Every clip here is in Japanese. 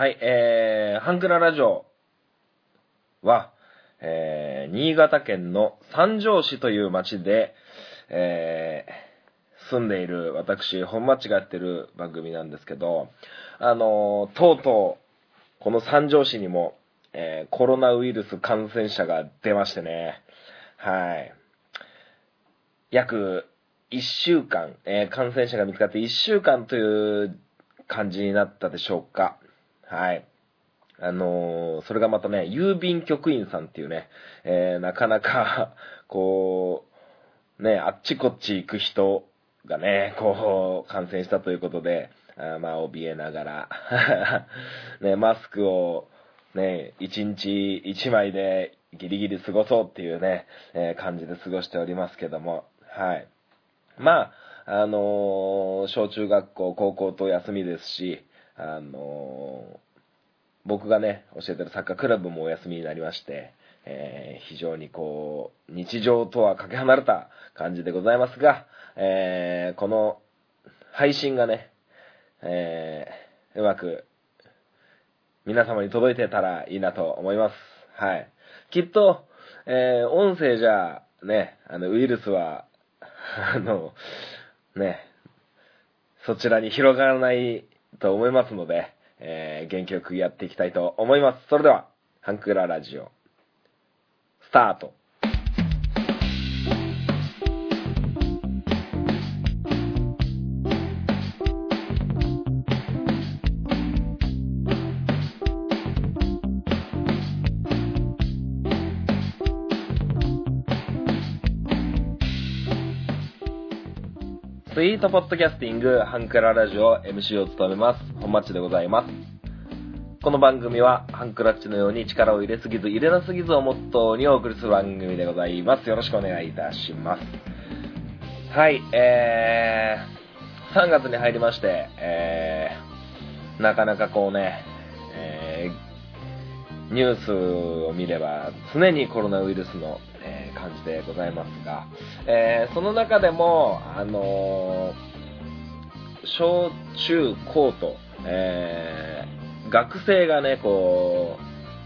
はい、えー、ハンクララジオは、えー、新潟県の三条市という町で、えー、住んでいる私、本町がやってる番組なんですけど、あのーとうとう、この三条市にも、えーコロナウイルス感染者が出ましてね、はい。約1週間、えー感染者が見つかって1週間という感じになったでしょうか。はい。あのーそれがまたね、郵便局員さんっていうね、えーなかなか、こう、ね、あっちこっち行く人がね、こう、感染したということで、あまあ、怯えながら、ね、マスクを、ね、一日一枚でギリギリ過ごそうっていうね、えー感じで過ごしておりますけども、はい。まあ、あのー小中学校、高校と休みですし、あの僕がね、教えてるサッカークラブもお休みになりまして、えー非常にこう、日常とはかけ離れた感じでございますが、えーこの配信がね、えーうまく皆様に届いてたらいいなと思います。はい。きっと、えー音声じゃ、ね、あの、ウイルスは、あの、ね、そちらに広がらないと思いますので、えー元気よくやっていきたいと思います。それでは、ハンクララジオ、スタート。スイートポッドキャスティング、ハンクララジオ MC を務めます、本町でございます。この番組は、ハンクラッチのように力を入れすぎず、入れなすぎずをモットーにお送りする番組でございます。よろしくお願いいたします。はい、えー、3月に入りまして、えー、なかなかこうね、えー、ニュースを見れば、常にコロナウイルスの、感じでございますが、えーその中でも、あのー小中高と、え学生がね、こ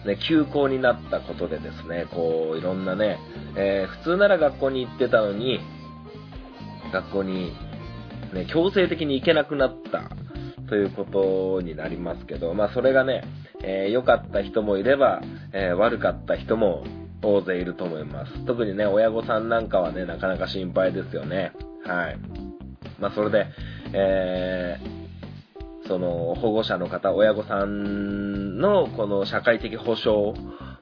う、ね、休校になったことでですね、こう、いろんなね、え普通なら学校に行ってたのに、学校に、ね、強制的に行けなくなったということになりますけど、まあそれがね、えー良かった人もいれば、えー悪かった人も大勢いると思います。特にね、親御さんなんかはね、なかなか心配ですよね。はい。まあそれで、えーその保護者の方、親御さんのこの社会的保障、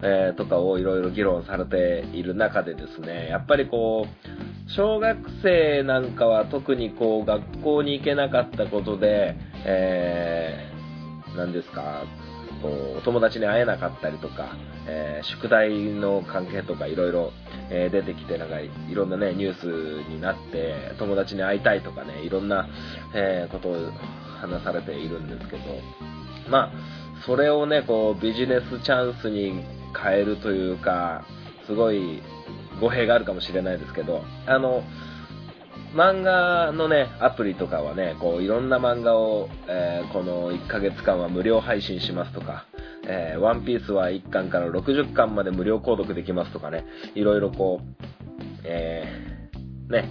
えーとかをいろいろ議論されている中でですね、やっぱりこう、小学生なんかは特にこう学校に行けなかったことで、えー、何ですか、お友達に会えなかったりとか、えー宿題の関係とかいろいろ出てきて、なんかいろんなね、ニュースになって、友達に会いたいとかね、いろんな、えーことを話されているんですけど、まあ、それをね、こう、ビジネスチャンスに変えるというか、すごい語弊があるかもしれないですけど、あの、漫画のね、アプリとかはね、こう、いろんな漫画を、えーこの1ヶ月間は無料配信しますとか、えーワンピースは1巻から60巻まで無料購読できますとかね、いろいろこう、えーね、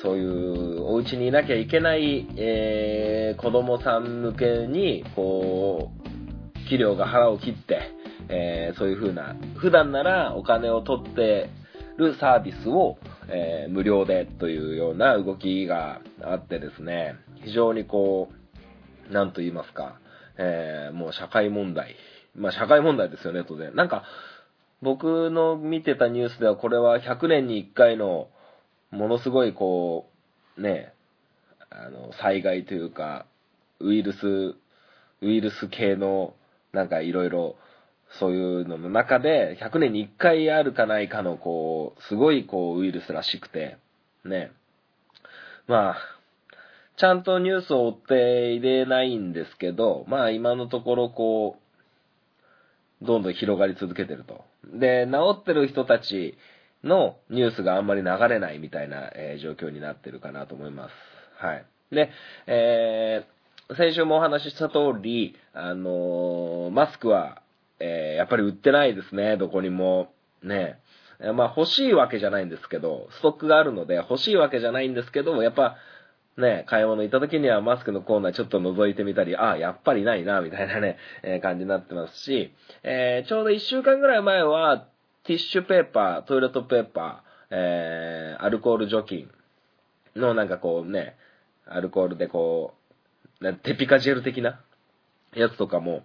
そういうお家にいなきゃいけない、えー子供さん向けに、こう、企業が腹を切って、えーそういう風な、普段ならお金を取ってるサービスを、えー無料でというような動きがあってですね、非常にこう、なんと言いますか、えーもう社会問題。まあ社会問題ですよね、当然。なんか、僕の見てたニュースではこれは100年に1回のものすごいこう、ね、あの、災害というか、ウイルス、ウイルス系の、なんかいろいろ、そういうのの中で、100年に1回あるかないかの、こう、すごいこう、ウイルスらしくて、ね。まあ、ちゃんとニュースを追っていれないんですけど、まあ今のところこう、どんどん広がり続けてると。で、治ってる人たちのニュースがあんまり流れないみたいな、えー状況になってるかなと思います。はい。で、えー先週もお話しした通り、あのー、マスクは、えー、やっぱり売ってないですね、どこにも。ねえ。まあ欲しいわけじゃないんですけど、ストックがあるので欲しいわけじゃないんですけど、やっぱ、ね、買い物行った時にはマスクのコーナーちょっと覗いてみたり、ああ、やっぱりないな、みたいなね、えー、感じになってますし、えー、ちょうど1週間ぐらい前は、ティッシュペーパー、トイレットペーパー、えー、アルコール除菌のなんかこうね、アルコールでこう、テピカジェル的なやつとかも、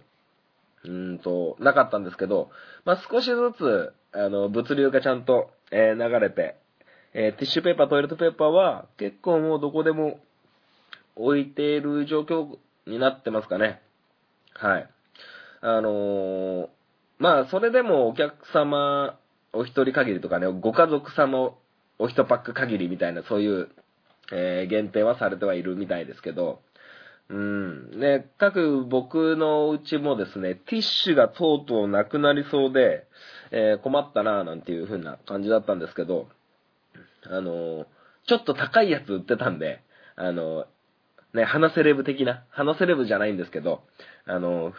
うんと、なかったんですけど、まあ、少しずつ、あの、物流がちゃんと、えー、流れて、えー、ティッシュペーパー、トイレットペーパーは結構もうどこでも置いている状況になってますかね。はい。あのー、まあ、それでもお客様お一人限りとかね、ご家族様お一パック限りみたいな、そういう、えー、限定はされてはいるみたいですけど、うん。ね、各僕のうちもですね、ティッシュがとうとうなくなりそうで、えー、困ったなぁなんていう風な感じだったんですけど、あの、ちょっと高いやつ売ってたんで、あの、ね、花セレブ的な、花セレブじゃないんですけど、あの、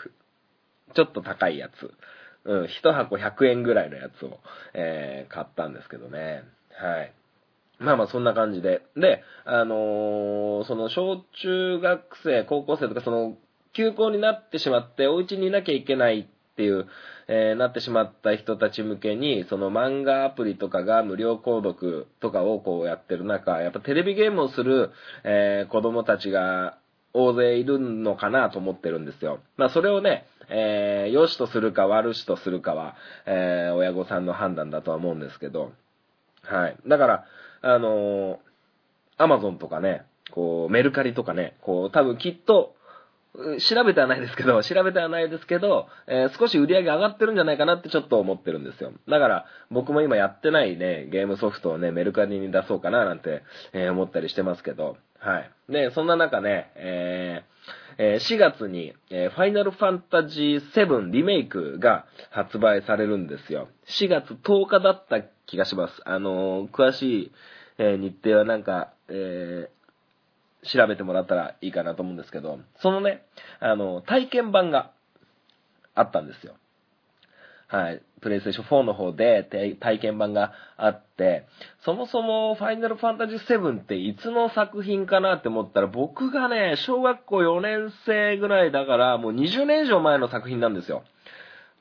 ちょっと高いやつ。うん、一箱100円ぐらいのやつを、え、買ったんですけどね。はい。まあまあそんな感じで。で、あのー、その小中学生、高校生とかその休校になってしまってお家にいなきゃいけないっていう、えー、なってしまった人たち向けに、その漫画アプリとかが無料購読とかをこうやってる中、やっぱテレビゲームをする、えー、子供たちが大勢いるのかなと思ってるんですよ。まあそれをね、えー、良しとするか悪しとするかは、えー、親御さんの判断だとは思うんですけど、はい。だから、あのー、アマゾンとかね、こう、メルカリとかね、こう、多分きっと、調べてはないですけど、調べてはないですけど、えー、少し売り上げ上がってるんじゃないかなってちょっと思ってるんですよ。だから、僕も今やってないね、ゲームソフトをね、メルカリに出そうかななんて、えー、思ったりしてますけど、はい。で、そんな中ね、えー、えー、4月に、えー、ファイナルファンタジー7リメイクが発売されるんですよ。4月10日だった気がします。あのー、詳しい、え日程はなんか、え調べてもらったらいいかなと思うんですけど、そのね、あの、体験版があったんですよ。はい。プレイステーション4の方で体験版があって、そもそもファイナルファンタジー7っていつの作品かなって思ったら、僕がね、小学校4年生ぐらいだから、もう20年以上前の作品なんですよ。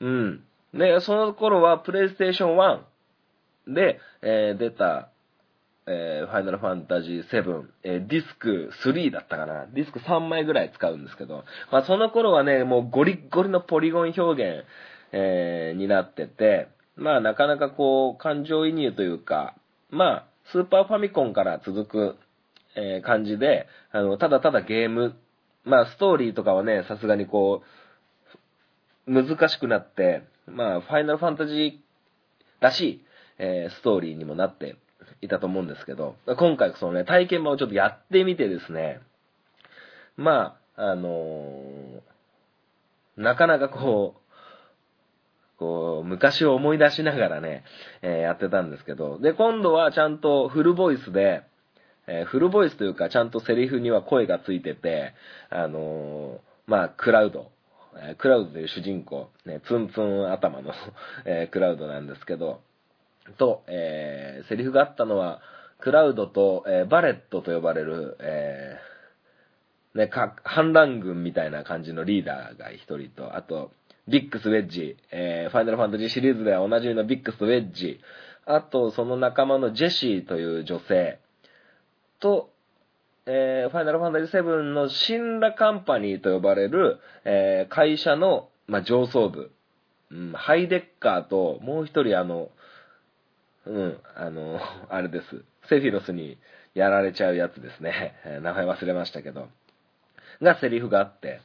うん。で、その頃はプレイステーション1で、えー、出たえー、ファイナルファンタジー7、えー、ディスク3だったかな。ディスク3枚ぐらい使うんですけど、まあその頃はね、もうゴリッゴリのポリゴン表現、えー、になってて、まあなかなかこう、感情移入というか、まあ、スーパーファミコンから続く、えー、感じで、あの、ただただゲーム、まあストーリーとかはね、さすがにこう、難しくなって、まあ、ファイナルファンタジーらしい、えー、ストーリーにもなっていたと思うんですけど、今回そのね、体験版をちょっとやってみてですね、まあ、あのー、なかなかこう、こう、昔を思い出しながらね、えー、やってたんですけど、で、今度はちゃんとフルボイスで、えー、フルボイスというか、ちゃんとセリフには声がついてて、あのー、まあ、クラウド、えクラウドという主人公、ね、ツンツン頭の えクラウドなんですけど、と、えー、セリフがあったのは、クラウドと、え、バレットと呼ばれる、え、ね、か、反乱軍みたいな感じのリーダーが一人と、あと、ビックス・ウェッジ、えー、ファイナルファンタジーシリーズではおなじみのビックス・ウェッジ、あと、その仲間のジェシーという女性と、えー、ファイナルファンタジー7のシンラカンパニーと呼ばれる、えー、会社の、まあ、上層部、うん、ハイデッカーと、もう一人あの、うん、あの、あれです。セフィロスにやられちゃうやつですね。名前忘れましたけど。がセリフがあって、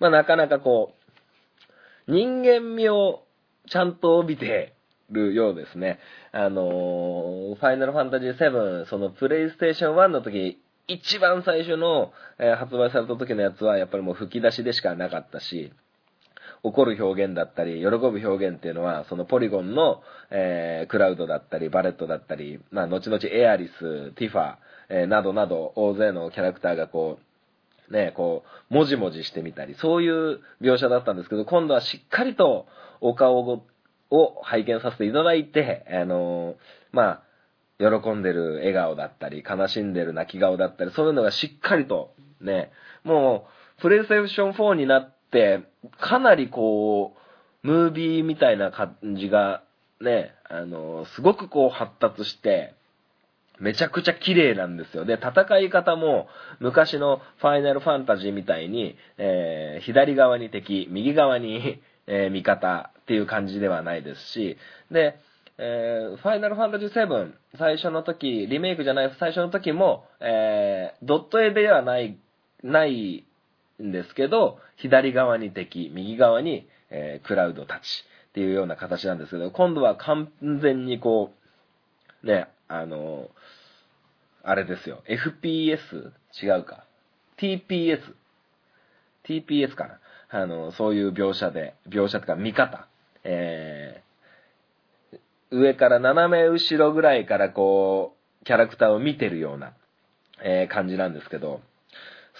まあなかなかこう、人間味をちゃんと帯びてるようですね。あのファイナルファンタジー7、そのプレイステーション1の時、一番最初の、えー、発売された時のやつはやっぱりもう吹き出しでしかなかったし、怒る表現だったり、喜ぶ表現っていうのは、そのポリゴンの、えー、クラウドだったり、バレットだったり、まあ、後々エアリス、ティファ、えー、などなど、大勢のキャラクターがこう、ね、こう、もじもじしてみたり、そういう描写だったんですけど、今度はしっかりとお顔を拝見させていただいて、あのまあ、喜んでる笑顔だったり、悲しんでる泣き顔だったり、そういうのがしっかりと、ね、もう、プレイステーション4になって、かなりこう、ムービーみたいな感じが、ね、あの、すごくこう発達して、めちゃくちゃ綺麗なんですよ。で、戦い方も昔のファイナルファンタジーみたいに、えー、左側に敵、右側に、えー、味方っていう感じではないですし、で、えー、ファイナルファンタジー7、最初の時、リメイクじゃない最初の時も、えー、ドット絵ではない、ないんですけど、左側に敵、右側に、えー、クラウドたちっていうような形なんですけど、今度は完全にこう、ね、あの、あれですよ、FPS? 違うか。TPS? TPS かな。あの、そういう描写で、描写とか見方。えー、上から斜め後ろぐらいからこう、キャラクターを見てるような、えー、感じなんですけど、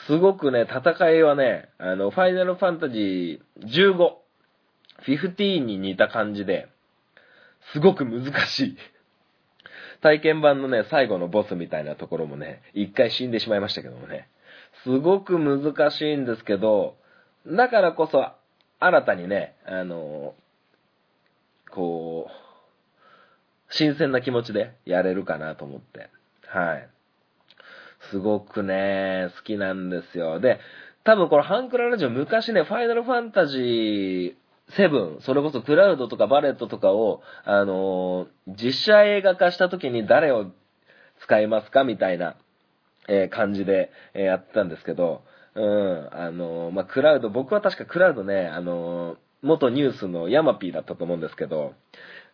すごくね、戦いはね、あの、ファイナルファンタジー15、15に似た感じで、すごく難しい。体験版のね、最後のボスみたいなところもね、一回死んでしまいましたけどもね。すごく難しいんですけど、だからこそ、新たにね、あのこう、新鮮な気持ちでやれるかなと思って。はい。すごくね、好きなんですよ。で、多分このハンクララジオ昔ね、ファイナルファンタジーセブン、それこそクラウドとかバレットとかを、あのー、実写映画化した時に誰を使いますかみたいな、えー、感じで、えー、やってたんですけど、うん、あのまあ、クラウド、僕は確かクラウドね、あの元ニュースのヤマピーだったと思うんですけど、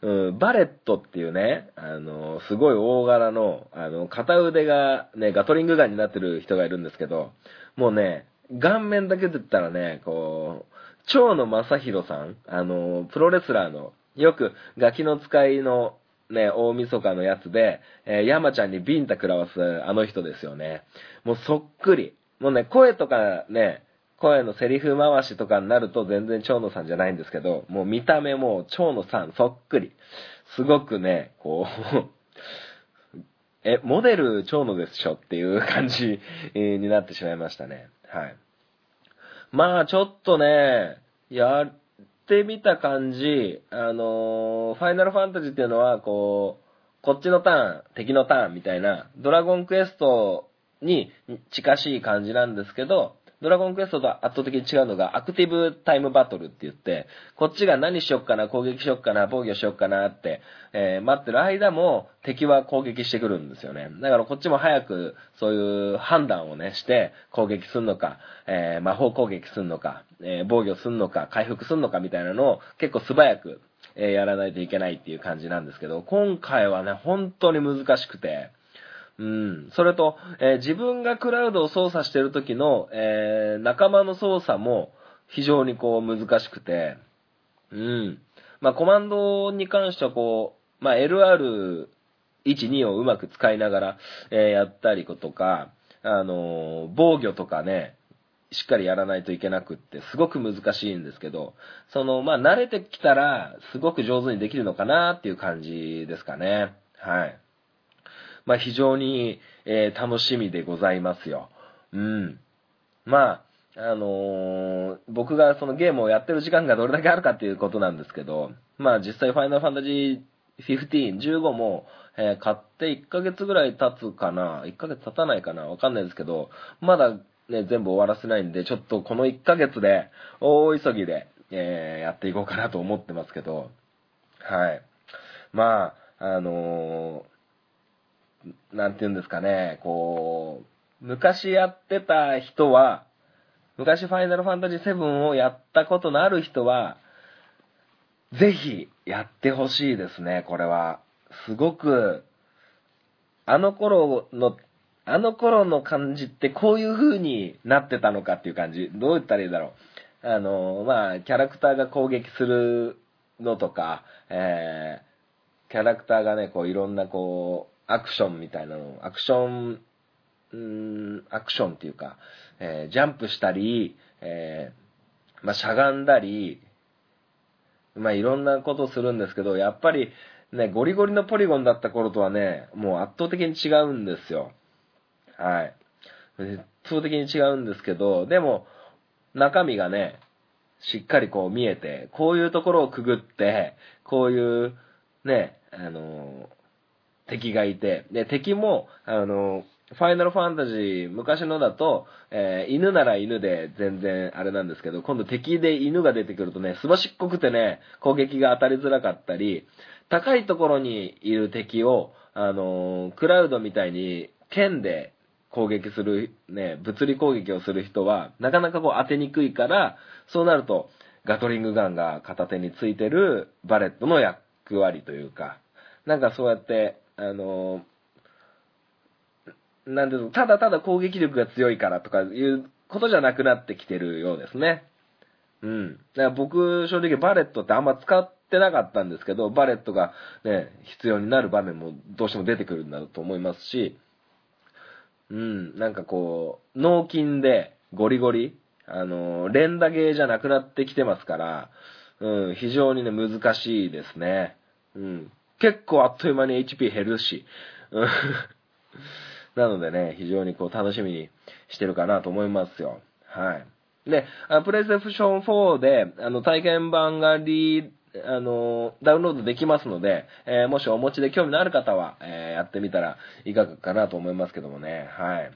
うん、バレットっていうね、あのすごい大柄の、あの、片腕がね、ガトリングガンになってる人がいるんですけど、もうね、顔面だけで言ったらね、こう、蝶野正宏さん、あの、プロレスラーの、よくガキの使いのね、大晦日のやつで、えー、山ちゃんにビンタ食らわすあの人ですよね。もうそっくり。もうね、声とかね、声のセリフ回しとかになると全然蝶野さんじゃないんですけど、もう見た目も蝶野さんそっくり。すごくね、こう え、モデル蝶野でしょっていう感じになってしまいましたね。はい。まあ、ちょっとね、やってみた感じ、あの、ファイナルファンタジーっていうのは、こう、こっちのターン、敵のターンみたいな、ドラゴンクエストに近しい感じなんですけど、ドラゴンクエストと圧倒的に違うのが、アクティブタイムバトルって言って、こっちが何しよっかな、攻撃しよっかな、防御しよっかなって、えー、待ってる間も敵は攻撃してくるんですよね。だからこっちも早くそういう判断をね、して攻撃すんのか、えー、魔法攻撃すんのか、えー、防御すんのか、回復すんのかみたいなのを結構素早く、えやらないといけないっていう感じなんですけど、今回はね、本当に難しくて、うん。それと、えー、自分がクラウドを操作してる時の、えー、仲間の操作も非常にこう難しくて、うん。まあ、コマンドに関してはこう、まあ、LR1、2をうまく使いながら、えー、やったりとか、あの防御とかね、しっかりやらないといけなくって、すごく難しいんですけど、その、まあ、慣れてきたら、すごく上手にできるのかなっていう感じですかね。はい。まあ、非常に、えー、楽しみでございますよ。うん。まあ、あのー、僕がそのゲームをやってる時間がどれだけあるかっていうことなんですけど、まあ実際ファイナルファンタジー15、15も、えー、買って1ヶ月ぐらい経つかな ?1 ヶ月経たないかなわかんないですけど、まだね、全部終わらせないんで、ちょっとこの1ヶ月で、大急ぎで、えー、やっていこうかなと思ってますけど、はい。まあ、あのーなんて言うんですかね、こう、昔やってた人は、昔ファイナルファンタジー7をやったことのある人は、ぜひやってほしいですね、これは。すごく、あの頃の、あの頃の感じってこういう風になってたのかっていう感じ。どう言ったらいいだろう。あの、まあ、キャラクターが攻撃するのとか、えー、キャラクターがね、こういろんなこう、アクションみたいなの、アクションうーん、アクションっていうか、えージャンプしたり、えーまあ、しゃがんだり、まあ、いろんなことするんですけど、やっぱりね、ゴリゴリのポリゴンだった頃とはね、もう圧倒的に違うんですよ。はい。圧倒的に違うんですけど、でも、中身がね、しっかりこう見えて、こういうところをくぐって、こういう、ね、あの、敵がいて、で、敵も、あの、ファイナルファンタジー、昔のだと、えー犬なら犬で全然あれなんですけど、今度敵で犬が出てくるとね、すばしっこくてね、攻撃が当たりづらかったり、高いところにいる敵を、あのークラウドみたいに剣で攻撃する、ね、物理攻撃をする人は、なかなかこう当てにくいから、そうなると、ガトリングガンが片手についてるバレットの役割というか、なんかそうやって、あのなんていうの、ただただ攻撃力が強いからとかいうことじゃなくなってきてるようですね。うん。だから僕、正直バレットってあんま使ってなかったんですけど、バレットがね、必要になる場面もどうしても出てくるんだろうと思いますし、うん、なんかこう、脳筋でゴリゴリ、あの、連打ゲーじゃなくなってきてますから、うん、非常にね、難しいですね。うん。結構あっという間に HP 減るし、なのでね、非常にこう楽しみにしてるかなと思いますよ。はい。で、プレイステーション4で、あの、体験版がリあの、ダウンロードできますので、えーもしお持ちで興味のある方は、えーやってみたらいかがかなと思いますけどもね、はい。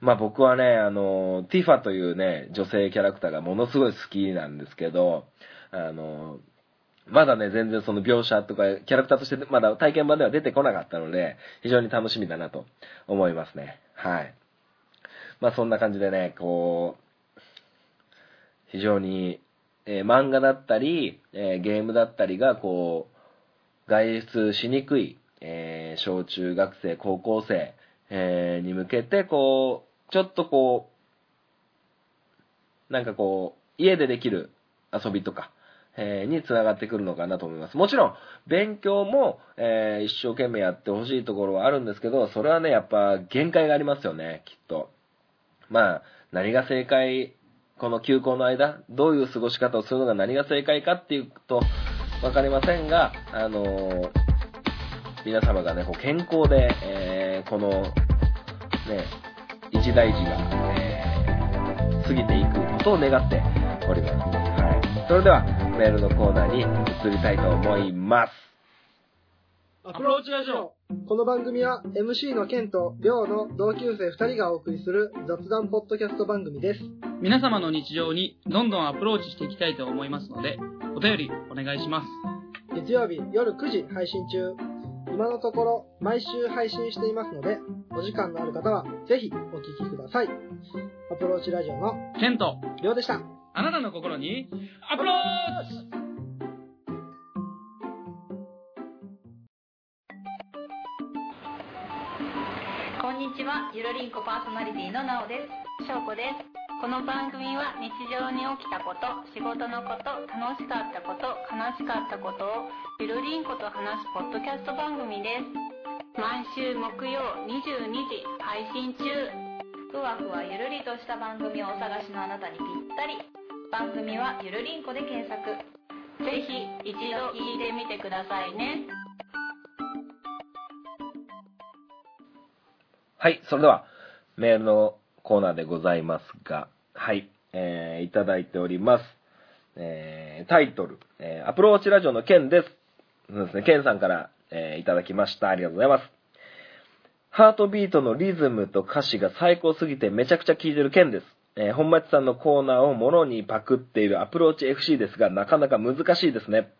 まあ僕はね、あの、ティファというね、女性キャラクターがものすごい好きなんですけど、あの、まだね、全然その描写とか、キャラクターとしてまだ体験版では出てこなかったので、非常に楽しみだなと思いますね。はい。まあそんな感じでね、こう、非常に、えー漫画だったり、えーゲームだったりが、こう、外出しにくい、えー小中学生、高校生、えに向けて、こう、ちょっとこう、なんかこう、家でできる遊びとか、えにつながってくるのかなと思います。もちろん、勉強も、え一生懸命やってほしいところはあるんですけど、それはね、やっぱ限界がありますよね、きっと。まあ、何が正解、この休校の間、どういう過ごし方をするのが何が正解かっていうと、わかりませんが、あの皆様がね、こう健康で、えこの、ね、一大事が、え過ぎていくことを願っております。はい。それでは、メールのコーナーに移りたいと思います。アプローチラジオこの番組は MC のケンとリョウの同級生2人がお送りする雑談ポッドキャスト番組です。皆様の日常にどんどんアプローチしていきたいと思いますので、お便りお願いします。月曜日夜9時配信中。今のところ毎週配信していますので、お時間のある方はぜひお聞きください。アプローチラジオのケント、リョウでした。あなたの心にアプローチこんにちは、ゆるりんこパーソナリティのなおです。しょうこです。この番組は日常に起きたこと、仕事のこと、楽しかったこと、悲しかったことをゆるりんこと話すポッドキャスト番組です。毎週木曜22時配信中。ふわふわゆるりとした番組をお探しのあなたにぴったり。番組はゆるりんこで検索。ぜひ一度聞いてみてくださいね。はい、それでは、メールのコーナーでございますが、はい、えー、いただいております。えー、タイトル、えー、アプローチラジオのケンです。そうですね、ケンさんから、えーいただきました。ありがとうございます。ハートビートのリズムと歌詞が最高すぎてめちゃくちゃ聴いてるケンです。えー本町さんのコーナーをもろにパクっているアプローチ FC ですが、なかなか難しいですね。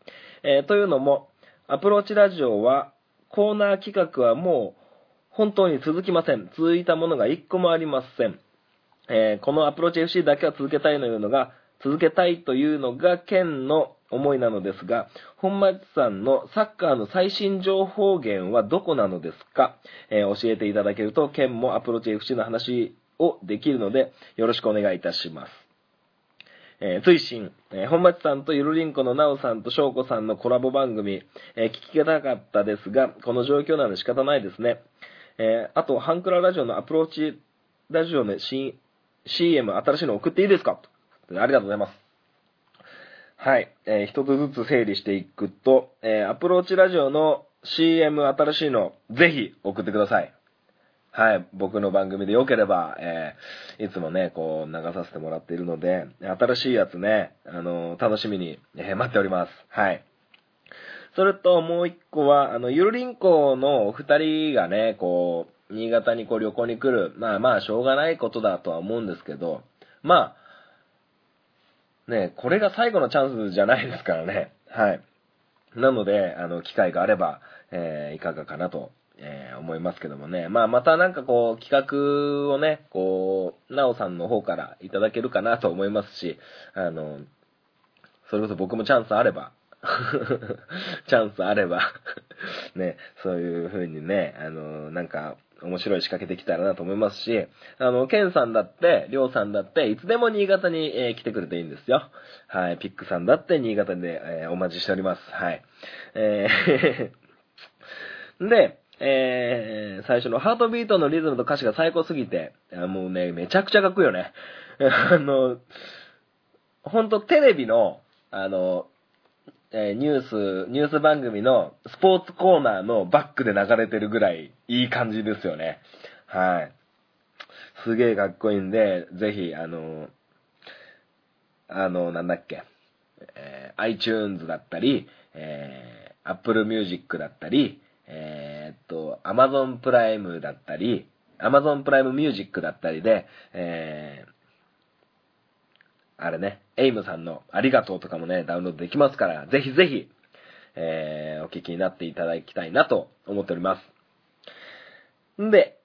えーというのも、アプローチラジオは、コーナー企画はもう、本当に続きません。続いたものが一個もありません。えーこのアプローチ FC だけは続けたいというのが、続けたいというのが県の思いなのですが、本町さんのサッカーの最新情報源はどこなのですか、えー教えていただけると、県もアプローチ FC の話をできるので、よろしくお願いいたします。えー、追伸、えー本町さんとゆるりんこのなおさんとしょうこさんのコラボ番組、えー聞きたかったですが、この状況なので仕方ないですね。え、あと、ハンクララジオのアプローチラジオの C CM 新しいの送っていいですか？ありがとうございます。はい。えー、一つずつ整理していくと、えー、アプローチラジオの CM 新しいの、ぜひ送ってください。はい。僕の番組で良ければ、えー、いつもね、こう、流させてもらっているので、新しいやつね、あのー、楽しみに、えー、待っております。はい。それと、もう一個は、あの、ゆるりんこのお二人がね、こう、新潟にこう旅行に来る。まあまあ、しょうがないことだとは思うんですけど、まあ、ね、これが最後のチャンスじゃないですからね。はい。なので、あの、機会があれば、えー、いかがかなとえー、思いますけどもね。まあ、またなんかこう、企画をね、こう、なおさんの方からいただけるかなと思いますし、あの、それこそ僕もチャンスあれば、チャンスあれば ね、そういう風にね、あの、なんか、面白い仕掛けてきたらなと思いますし、あの、ケンさんだって、りょうさんだって、いつでも新潟に、えー、来てくれていいんですよ。はい、ピックさんだって新潟で、えー、お待ちしております。はい。えー で、えー、最初のハートビートのリズムと歌詞が最高すぎて、もうね、めちゃくちゃかっこいいよね。あの、ほんとテレビの、あの、えー、ニュース、ニュース番組のスポーツコーナーのバックで流れてるぐらいいい感じですよね。はい。すげえかっこいいんで、ぜひ、あの、あの、なんだっけ、えー、iTunes だったり、えー、Apple Music だったり、えー、っと、Amazon プライムだったり、Amazon プライムミュージックだったりで、えー、あれね、エイムさんのありがとうとかもね、ダウンロードできますから、ぜひぜひ、えー、お聞きになっていただきたいなと思っております。んで、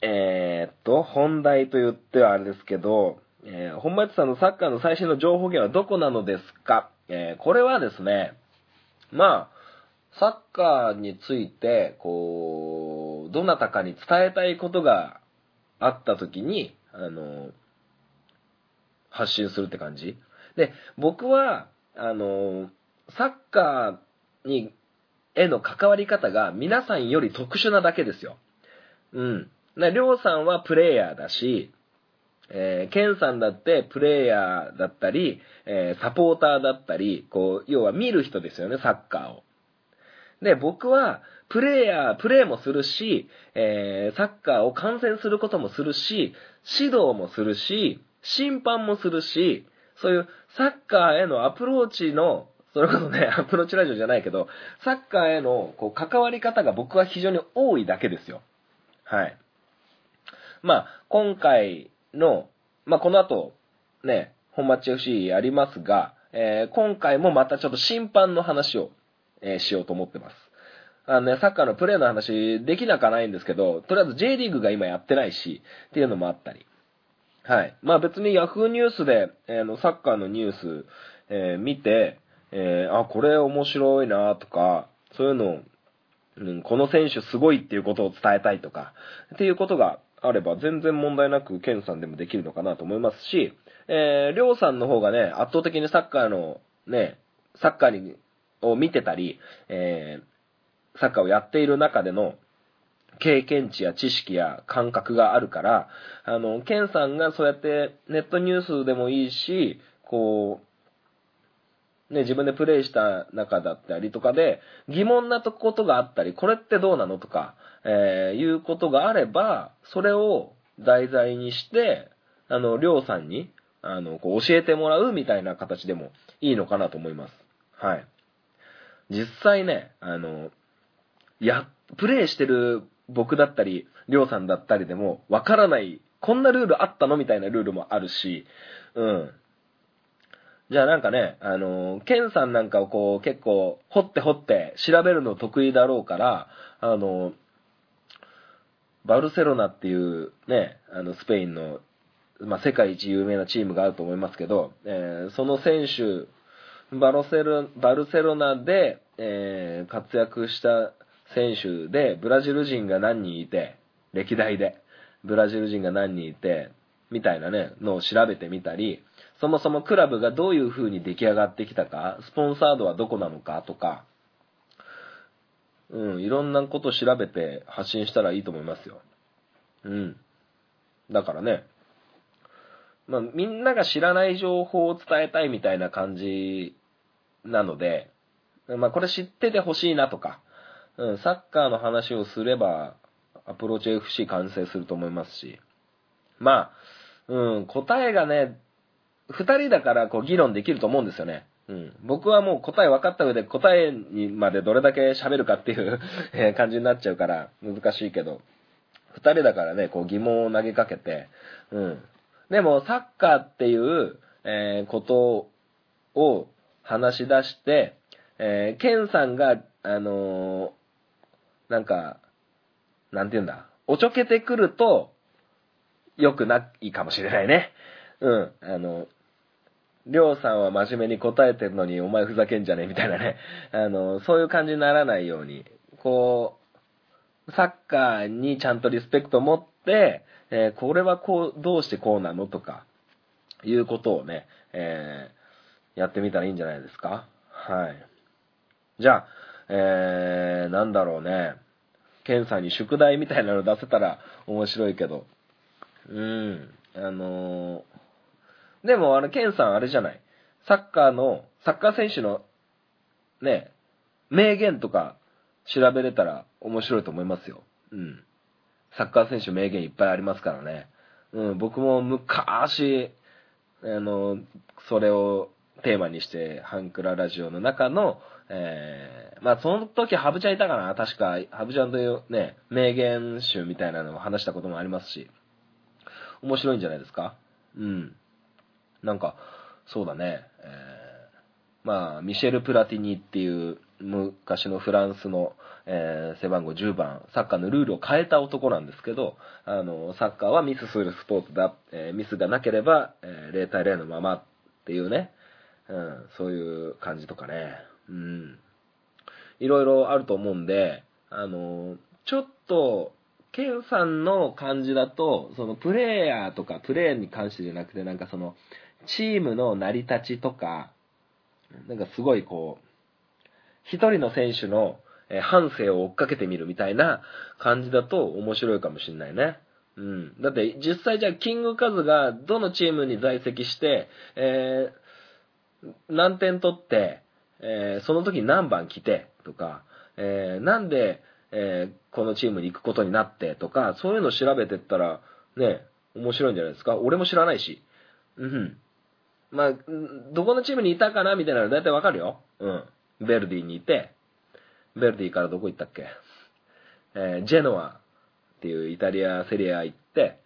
えー、っと、本題と言ってはあれですけど、えー、本町さんのサッカーの最新の情報源はどこなのですか？えー、これはですね、まあ、サッカーについて、こう、どなたかに伝えたいことがあった時に、あの、発信するって感じ。で、僕は、あの、サッカーに、への関わり方が皆さんより特殊なだけですよ。うん。りょうさんはプレイヤーだし、えー、ケンさんだってプレイヤーだったり、えー、サポーターだったり、こう、要は見る人ですよね、サッカーを。で、僕は、プレイヤー、プレイもするし、えー、サッカーを観戦することもするし、指導もするし、審判もするし、そういうサッカーへのアプローチの、それこそね、アプローチラジオじゃないけど、サッカーへのこう関わり方が僕は非常に多いだけですよ。はい。まあ、今回の、まあ、この後、ね、本町 FC やりますが、えー、今回もまたちょっと審判の話をえー、しようと思ってます。あのね、サッカーのプレーの話できなくはないんですけど、とりあえず J リーグが今やってないし、っていうのもあったり。はい。まあ別に Yahoo ニュースで、えー、のサッカーのニュース、えー、見て、えー、あ、これ面白いなとか、そういうのを、うん、この選手すごいっていうことを伝えたいとか、っていうことがあれば全然問題なくケンさんでもできるのかなと思いますし、えー、りょうさんの方がね、圧倒的にサッカーのね、サッカーにを見てたり、えー、サッカーをやっている中での経験値や知識や感覚があるから、あの、ケンさんがそうやってネットニュースでもいいし、こう、ね、自分でプレイした中だったりとかで、疑問なことがあったり、これってどうなのとか、えー、いうことがあれば、それを題材にして、あの、りょうさんに、あの、こう教えてもらうみたいな形でもいいのかなと思います。はい。実際ね、あの、や、プレイしてる僕だったり、りょうさんだったりでも、わからない、こんなルールあったのみたいなルールもあるし、うん。じゃあなんかね、あの、ケンさんなんかをこう、結構、掘って掘って調べるの得意だろうから、あの、バルセロナっていうね、あの、スペインの、まあ、世界一有名なチームがあると思いますけど、えー、その選手バルセロバルセロナで、えー、活躍した選手で、ブラジル人が何人いて、歴代で、ブラジル人が何人いて、みたいなね、のを調べてみたり、そもそもクラブがどういう風に出来上がってきたか、スポンサードはどこなのかとか、うん、いろんなこと調べて発信したらいいと思いますよ。うん。だからね、まあ、みんなが知らない情報を伝えたいみたいな感じなので、まあ、これ知っててほしいなとか、うん、サッカーの話をすれば、アプローチ FC 完成すると思いますし、まあ、うん、答えがね、二人だからこう議論できると思うんですよね。うん。僕はもう答え分かった上で答えにまでどれだけ喋るかっていう 感じになっちゃうから難しいけど、二人だからね、こう疑問を投げかけて、うん。でもサッカーっていう、えーことを話し出して、えーケンさんが、あのーなんか、なんて言うんだ、おちょけてくると、良くないかもしれないね。うん。あの、りょうさんは真面目に答えてるのに、お前ふざけんじゃね？えみたいなね。あの、そういう感じにならないように、こう、サッカーにちゃんとリスペクト持って、えーこれはこう、どうしてこうなの？とか、いうことをね、えーやってみたらいいんじゃないですか？はい。じゃあ、えー、なんだろうね。ケンさんに宿題みたいなの出せたら面白いけど。うん。あのーでもあの、ケンさんあれじゃない。サッカーの、サッカー選手の、ね、名言とか調べれたら面白いと思いますよ。うん。サッカー選手名言いっぱいありますからね。うん、僕も昔、あの、それをテーマにして、ハンクララジオの中の、えー、まあその時ハブちゃんいたかな？確か、ハブちゃんというね、名言集みたいなのを話したこともありますし、面白いんじゃないですか？うん。なんか、そうだね、えー、まあ、ミシェル・プラティニっていう昔のフランスの、えー背番号10番、サッカーのルールを変えた男なんですけど、あの、サッカーはミスするスポーツだ、えーミスがなければ、えー0対0のままっていうね、うん、そういう感じとかね、うん。いろいろあると思うんで、あの、ちょっと、ケンさんの感じだと、そのプレイヤーとか、プレーに関してじゃなくて、なんかその、チームの成り立ちとか、なんかすごいこう、一人の選手の半生を追っかけてみるみたいな感じだと面白いかもしれないね。うん。だって実際じゃあキングカズがどのチームに在籍して、えー何点取って、えーその時に何番来てとか、えーなんで、えーこのチームに行くことになってとか、そういうのを調べてったら、ね、面白いんじゃないですか？俺も知らないし。うん。まあ、どこのチームにいたかなみたいなの大体わかるよ。うん。ベルディにいて、ベルディからどこ行ったっけ？えージェノアっていうイタリアセリア行って、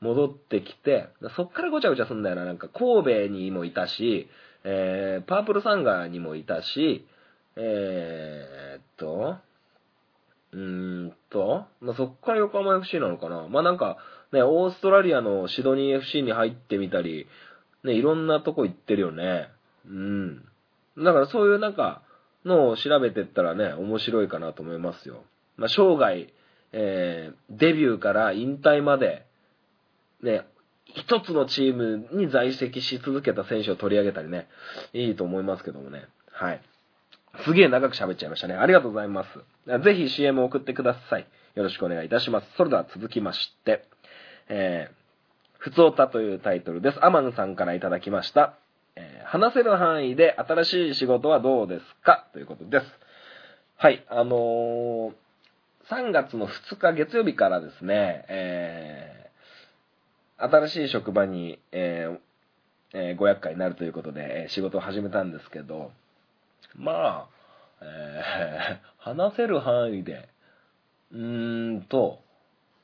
戻ってきて、そっからごちゃごちゃすんだよな。なんか神戸にもいたし、えーパープルサンガーにもいたし、えーっと、うーんと、まあ、そっから横浜 FC なのかな。まあ、なんか、ね、オーストラリアのシドニー FC に入ってみたり、ね、いろんなとこ行ってるよね。うん。だからそういうなんか、のを調べてったらね、面白いかなと思いますよ。まあ、生涯、えー、デビューから引退まで、ね、一つのチームに在籍し続けた選手を取り上げたりね、いいと思いますけどもね。はい。すげえ長く喋っちゃいましたね。ありがとうございます。ぜひ CM を送ってください。よろしくお願いいたします。それでは続きまして、えー、ふつおたというタイトルです。アマンさんからいただきました。えー話せる範囲で新しい仕事はどうですか？ということです。はい、あのー3月の2日月曜日からですね、えー新しい職場に、えーえーご厄介になるということで、仕事を始めたんですけど、まあ、えー 話せる範囲で、うーんと、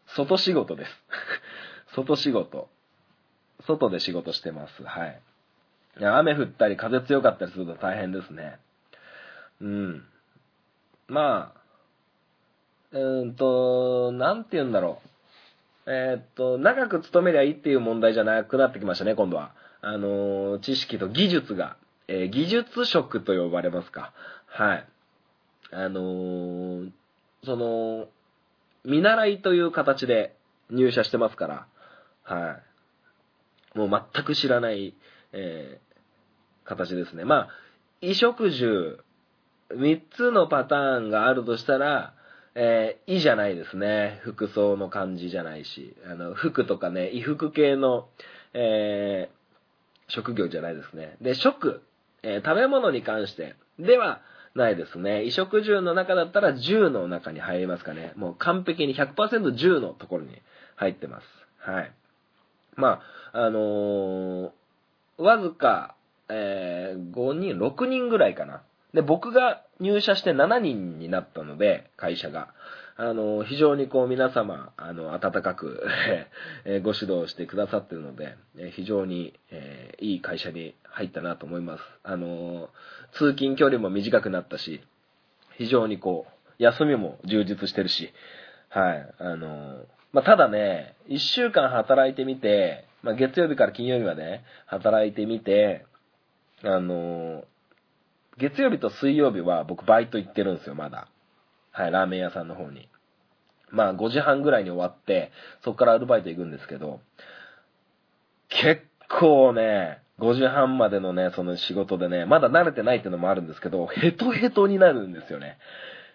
外仕事です。外仕事。外で仕事してます。はい。いや雨降ったり風強かったりすると大変ですね。うん。まあ、うーんと、なんて言うんだろう。えっと、長く勤めりゃいいっていう問題じゃなくなってきましたね、今度は。あの知識と技術が、えー技術職と呼ばれますか。はい。あのーその、見習いという形で入社してますから、はい。もう全く知らない、えー形ですね。まあ、衣食住3つのパターンがあるとしたら、えー、いじゃないですね。服装の感じじゃないし、あの、服とかね、衣服系の、えー、職業じゃないですね。で、食、えー、食べ物に関してではないですね。衣食住の中だったら10の中に入りますかね。もう完璧に100%、10のところに入ってます。はい。まあ、あのー、わずか、えー、5人、6人ぐらいかな。で、僕が入社して7人になったので、会社が。あの、非常にこう皆様、あの、温かく えご指導してくださってるので、非常に、えー、いい会社に入ったなと思います。あの、通勤距離も短くなったし、非常にこう、休みも充実してるし、はい、あの、まあ、ただね、1週間働いてみて、まあ、月曜日から金曜日まで働いてみて、あの、月曜日と水曜日は僕バイト行ってるんですよ、まだ。はい、ラーメン屋さんの方に。まあ5時半ぐらいに終わって、そこからアルバイト行くんですけど、結構ね、5時半までのね、その仕事でね、まだ慣れてないっていうのもあるんですけど、ヘトヘトになるんですよね。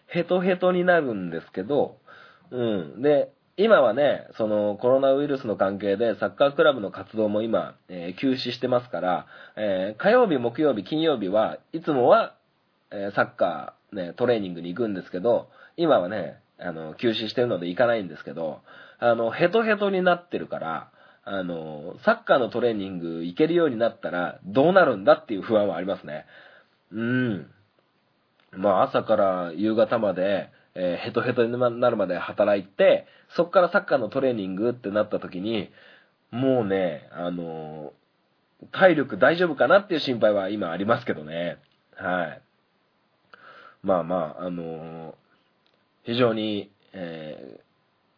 ヘトヘトになるんですけど、うん。で、今はね、そのコロナウイルスの関係でサッカークラブの活動も今、えー、休止してますから、えー、火曜日、木曜日、金曜日はいつもは、えー、サッカー、ね、トレーニングに行くんですけど、今はね、あの、休止してるので行かないんですけど、あの、ヘトヘトになってるから、あの、サッカーのトレーニング行けるようになったらどうなるんだっていう不安はありますね。うん。まあ朝から夕方まで、えー、ヘトヘトになるまで働いて、そっからサッカーのトレーニングってなった時に、もうね、あのー、体力大丈夫かなっていう心配は今ありますけどね。はい。まあまあ、あのー、非常に、え、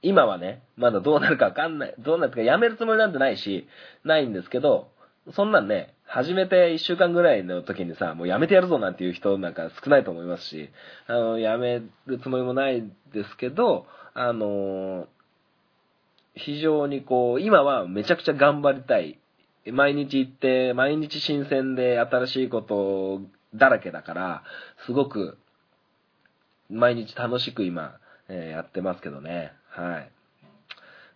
今はね、まだどうなるかわかんない、どうなるかやめるつもりなんてないし、ないんですけど、そんなんね、始めて1週間ぐらいの時にさ、もうやめてやるぞなんていう人なんか少ないと思いますし、あの、やめるつもりもないですけど、あの、非常にこう、今はめちゃくちゃ頑張りたい。毎日行って、毎日新鮮で新しいことだらけだから、すごく、毎日楽しく今、えー、やってますけどね。はい。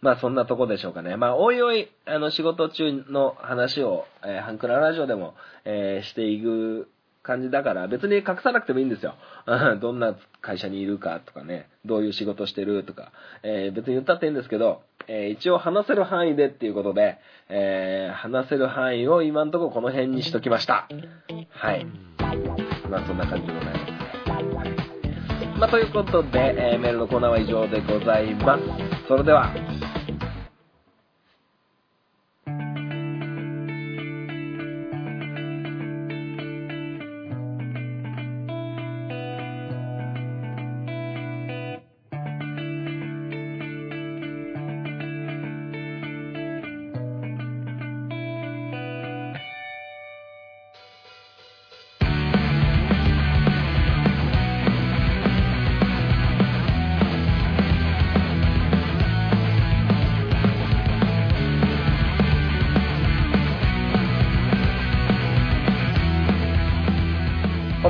まあそんなとこでしょうかね。まあおいおい、あの仕事中の話を、えー、ハンクララジオでも、えー、していく感じだから別に隠さなくてもいいんですよ。どんな会社にいるかとかね、どういう仕事してるとか、えー、別に言ったっていいんですけど、えー、一応話せる範囲でっていうことで、えー、話せる範囲を今んとここの辺にしときました。はい。まあそんな感じでございます。まあということで、えメールのコーナーは以上でございます。それでは、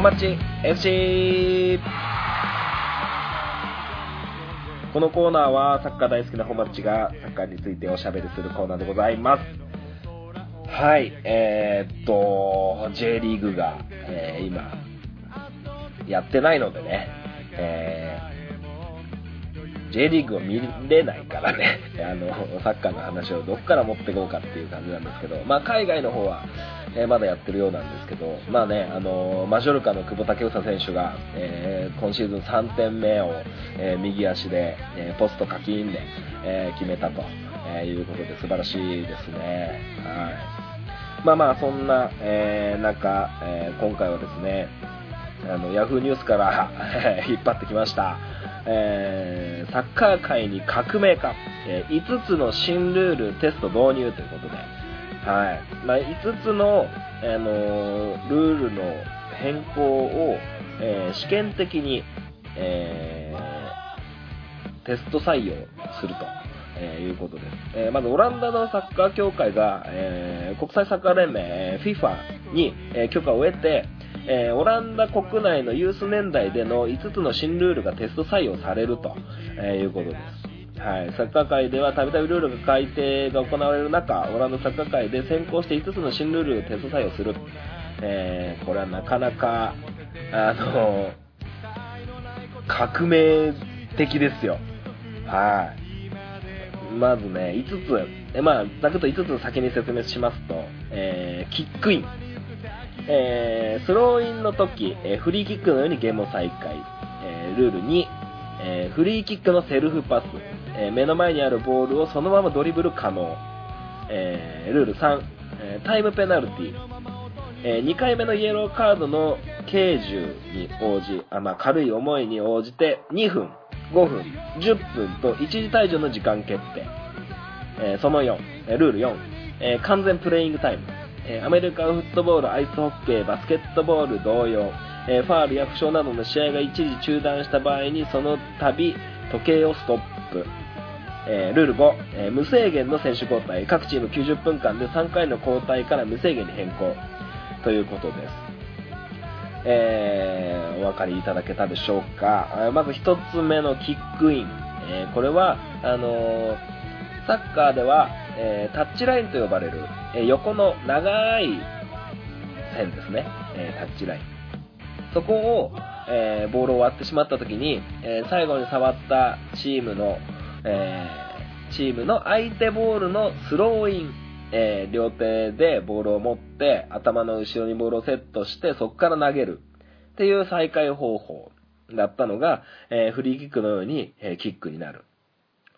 本町 FC このコーナーはサッカー大好きな本町がサッカーについておしゃべりするコーナーでございます。はい、えー、っと、J リーグが、えー、今、やってないのでね、えー、J リーグを見れないからね、あの、サッカーの話をどこから持っていこうかっていう感じなんですけど、まあ海外の方は、えー、まだやってるようなんですけど、まあね、あの、マジョルカの久保建英選手が、えー、今シーズン3点目を、え右足で、えポスト課金で、え決めたと、えいうことで素晴らしいですね。はい。まあまあ、そんな、え中、え今回はですね、あの、ヤフーニュースから 引っ張ってきました。えー、サッカー界に革命か、えー、5つの新ルールテスト導入ということで、はい。まあ、5つの、あのー、ルールの変更を、えー、試験的に、えー、テスト採用すると。えー、いうことです。えー、まず、オランダのサッカー協会が、えー、国際サッカー連盟、FIFA に、え許可を得て、えーオランダ国内のユース年代での5つの新ルールがテスト採用されると、えいうことです。はい、サッカー界ではたびたびルールが改定が行われる中、オランダサッカー界で先行して5つの新ルールをテスト採用する。えーこれはなかなか、あの革命的ですよ。はい。まずね、5つ、えまあ、ざくっと5つ先に説明しますと、えーキックイン。えースローインの時、えーフリーキックのようにゲームを再開。えールール2、えーフリーキックのセルフパス。えー目の前にあるボールをそのままドリブル可能。えールール3、えータイムペナルティ。え2回目のイエローカードの刑重に応じ、あまあ、軽い思いに応じて2分、5分、10分と一時退場の時間決定。えーその4、えールール4、えー完全プレイングタイム。えアメリカンフットボール、アイスホッケー、バスケットボール同様、えファールや負傷などの試合が一時中断した場合にその度時計をストップ。えールール5、えー無制限の選手交代。各チーム90分間で3回の交代から無制限に変更。ということです。えーお分かりいただけたでしょうか。まず一つ目のキックイン。えこれは、あのサッカーでは、えータッチラインと呼ばれる、え横の長い線ですね。えタッチライン。そこを、えボールを割ってしまった時に、え最後に触ったチームの、えチームの相手ボールのスローイン、えー両手でボールを持って頭の後ろにボールをセットしてそこから投げるっていう再開方法だったのが、えーフリーキックのように、えーキックになる。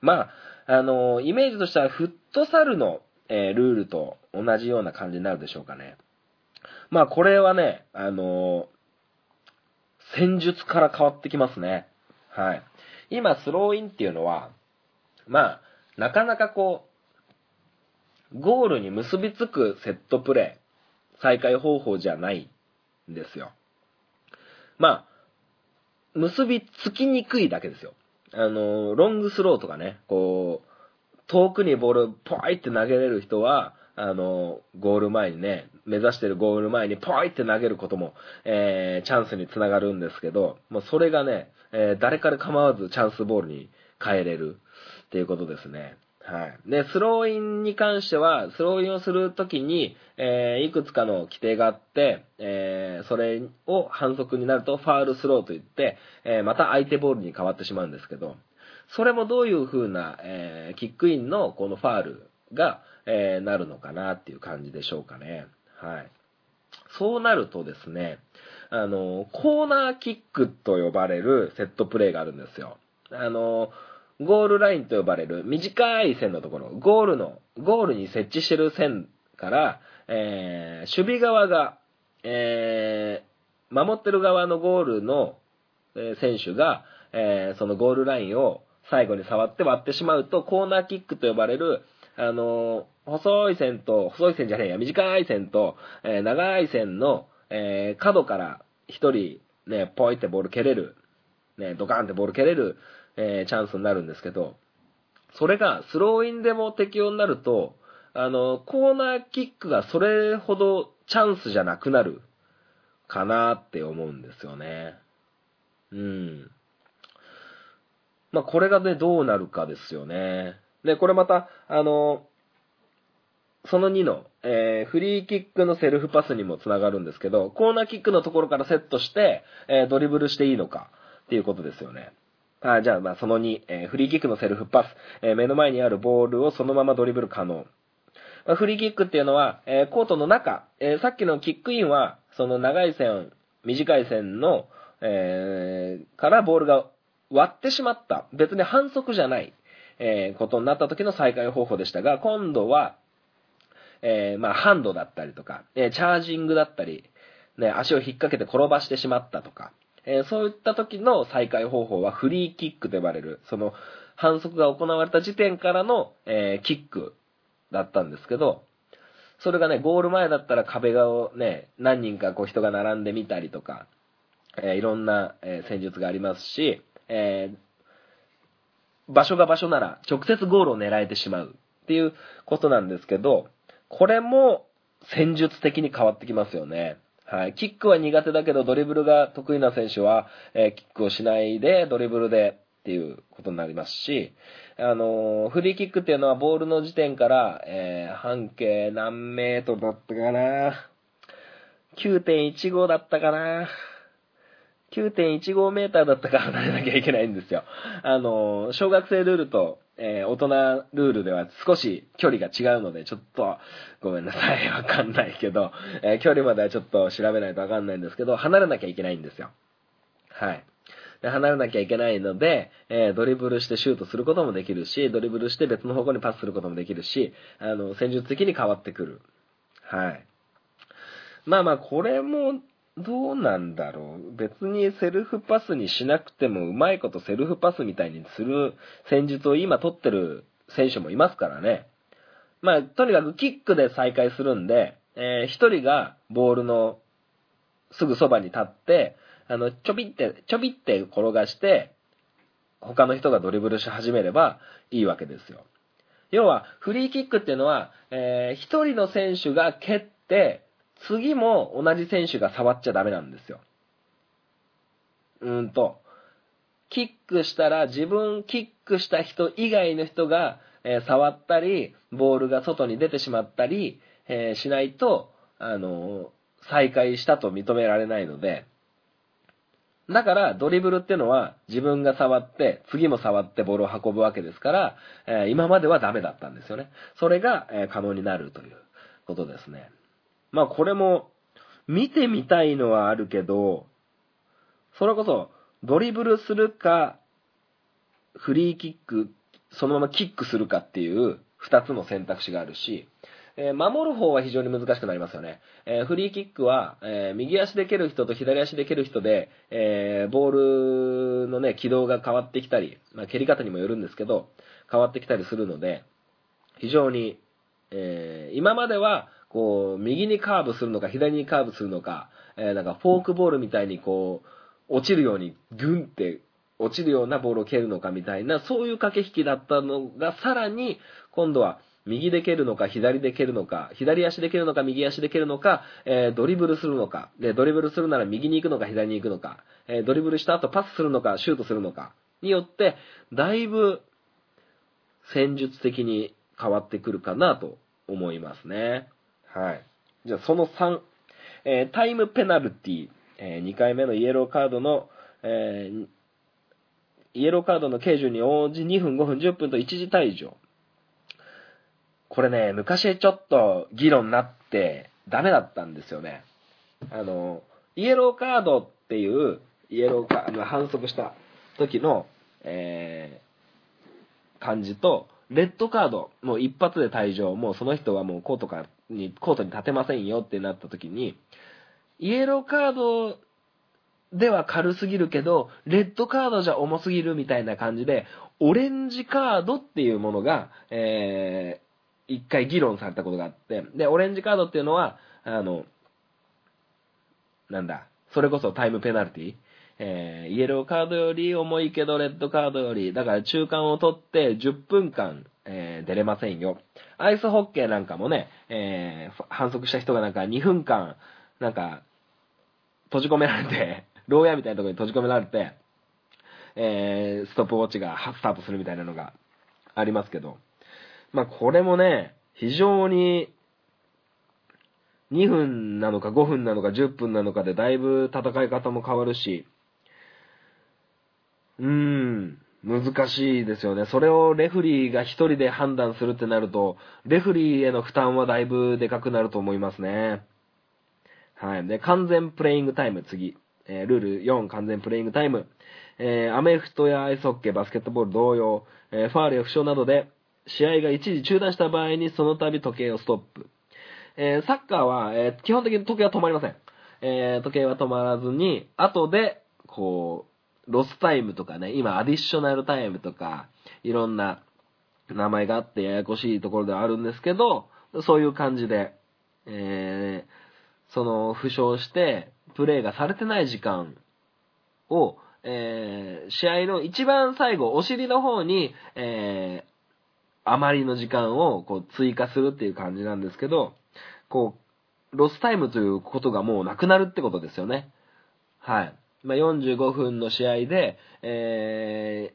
まあ、あのイメージとしてはフットサルの、えールールと同じような感じになるでしょうかね。まあこれはね、あのー戦術から変わってきますね。はい。今、スローインっていうのは、まあ、なかなかこう、ゴールに結びつくセットプレー、再開方法じゃないんですよ。まあ、結びつきにくいだけですよ。あの、ロングスローとかね、こう、遠くにボールポイって投げれる人は、あの、ゴール前にね、目指してるゴール前にポイって投げることも、えー、チャンスにつながるんですけど、もうそれがね、えー誰から構わずチャンスボールに変えれるっていうことですね。はい。で、スローインに関しては、スローインをするときに、えーいくつかの規定があって、えーそれを反則になるとファールスローといって、えーまた相手ボールに変わってしまうんですけど、それもどういう風な、えーキックインのこのファールが、えーなるのかなっていう感じでしょうかね。はい。そうなるとですね、あの、コーナーキックと呼ばれるセットプレーがあるんですよ。あの、ゴールラインと呼ばれる短い線のところ、ゴールの、ゴールに設置してる線から、えー守備側が、えー守ってる側のゴールの、え選手が、えーそのゴールラインを最後に触って割ってしまうと、コーナーキックと呼ばれる、あの細い線と、細い線じゃねえや、短い線と、えー長い線の、えー角から一人、ね、ポイってボール蹴れる、ね、ドカンってボール蹴れる、えーチャンスになるんですけど、それがスローインでも適用になると、あの、コーナーキックがそれほどチャンスじゃなくなるかなって思うんですよね。うん。まあ、これがね、どうなるかですよね。で、これまた、あの、その2の、えーフリーキックのセルフパスにもつながるんですけど、コーナーキックのところからセットして、えードリブルしていいのかっていうことですよね。あじゃあ、まあ、その2、えーフリーキックのセルフパス、え目の前にあるボールをそのままドリブル可能。まあフリーキックっていうのは、えコートの中、えさっきのキックインは、その長い線、短い線の、えからボールが割ってしまった。別に反則じゃない、えーことになった時の再開方法でしたが、今度は、えーまあ、ハンドだったりとか、えチャージングだったり、ね、足を引っ掛けて転ばしてしまったとか、えそういった時の再開方法はフリーキックと呼ばれる、その反則が行われた時点からの、えキックだったんですけど、それがね、ゴール前だったら壁側をね、何人かこう人が並んでみたりとか、えーいろんな、え戦術がありますし、えー場所が場所なら直接ゴールを狙えてしまうっていうことなんですけど、これも戦術的に変わってきますよね。はい。キックは苦手だけど、ドリブルが得意な選手は、えーキックをしないで、ドリブルでっていうことになりますし、あのーフリーキックっていうのはボールの時点から、えー半径何メートルだったかな？9.15だったかな？9.15メーターだったから離れなきゃいけないんですよ。あの小学生ルールと、えー大人ルールでは少し距離が違うので、ちょっとごめんなさい。わかんないけど、えー距離まではちょっと調べないとわかんないんですけど、離れなきゃいけないんですよ。はい。で離れなきゃいけないので、えードリブルしてシュートすることもできるし、ドリブルして別の方向にパスすることもできるし、あの、戦術的に変わってくる。はい。まあまあ、これも、どうなんだろう。別にセルフパスにしなくてもうまいことセルフパスみたいにする戦術を今取ってる選手もいますからね。まあ、とにかくキックで再開するんで、えー一人がボールのすぐそばに立って、あの、ちょびって、ちょびって転がして、他の人がドリブルし始めればいいわけですよ。要は、フリーキックっていうのは、えー一人の選手が蹴って、次も同じ選手が触っちゃダメなんですよ。うんと、キックしたら自分キックした人以外の人が、えー触ったり、ボールが外に出てしまったり、えーしないと、あのー再開したと認められないので、だから、ドリブルっていうのは自分が触って、次も触ってボールを運ぶわけですから、え今まではダメだったんですよね。それが、え可能になるということですね。まあこれも、見てみたいのはあるけど、それこそ、ドリブルするか、フリーキック、そのままキックするかっていう二つの選択肢があるし、えー守る方は非常に難しくなりますよね。えーフリーキックは、えー右足で蹴る人と左足で蹴る人で、えボールのね、軌道が変わってきたり、まあ、蹴り方にもよるんですけど、変わってきたりするので、非常に、え今までは、こう、右にカーブするのか、左にカーブするのか、えーなんかフォークボールみたいにこう、落ちるようにグンって落ちるようなボールを蹴るのかみたいな、そういう駆け引きだったのが、さらに、今度は、右で蹴るのか、左で蹴るのか、左足で蹴るのか、右足で蹴るのか、えードリブルするのか、で、ドリブルするなら右に行くのか、左に行くのか、えードリブルした後パスするのか、シュートするのか、によって、だいぶ、戦術的に変わってくるかなと思いますね。はい。じゃあその3、えータイムペナルティ、え2回目のイエローカードの、えーイエローカードの刑事に応じ2分、5分、10分と一時退場。これね、昔ちょっと議論になってダメだったんですよね。あの、イエローカードっていう、イエローカード、反則した時の、えー感じと、レッドカード、もう一発で退場、もうその人はもうコートかに、コートに立てませんよってなった時に、イエローカードでは軽すぎるけど、レッドカードじゃ重すぎるみたいな感じで、オレンジカードっていうものが、えー、一回議論されたことがあって、で、オレンジカードっていうのは、あの、なんだ、それこそタイムペナルティえーイエローカードより重いけどレッドカードより、だから中間を取って10分間、えー出れませんよ。アイスホッケーなんかもね、えー反則した人がなんか2分間、なんか、閉じ込められて、牢屋みたいなところに閉じ込められて、えーストップウォッチがスタートするみたいなのがありますけど、まあこれもね、非常に2分なのか5分なのか10分なのかでだいぶ戦い方も変わるし、うーん、難しいですよね。それをレフリーが一人で判断するってなると、レフリーへの負担はだいぶでかくなると思いますね。はい。で、完全プレイングタイム、次。えールール4、完全プレイングタイム。えーアメフトやアイスホッケー、バスケットボール同様、えーファールや負傷などで、試合が一時中断した場合にその度時計をストップ。えーサッカーは、えー基本的に時計は止まりません。えー時計は止まらずに、後で、こう、ロスタイムとかね、今アディショナルタイムとか、いろんな名前があってややこしいところではあるんですけど、そういう感じで、えーその負傷して、プレーがされてない時間を、えー試合の一番最後、お尻の方に、えー余りの時間をこう追加するっていう感じなんですけど、こう、ロスタイムということがもうなくなるってことですよね。はい。まあ、45分の試合で、え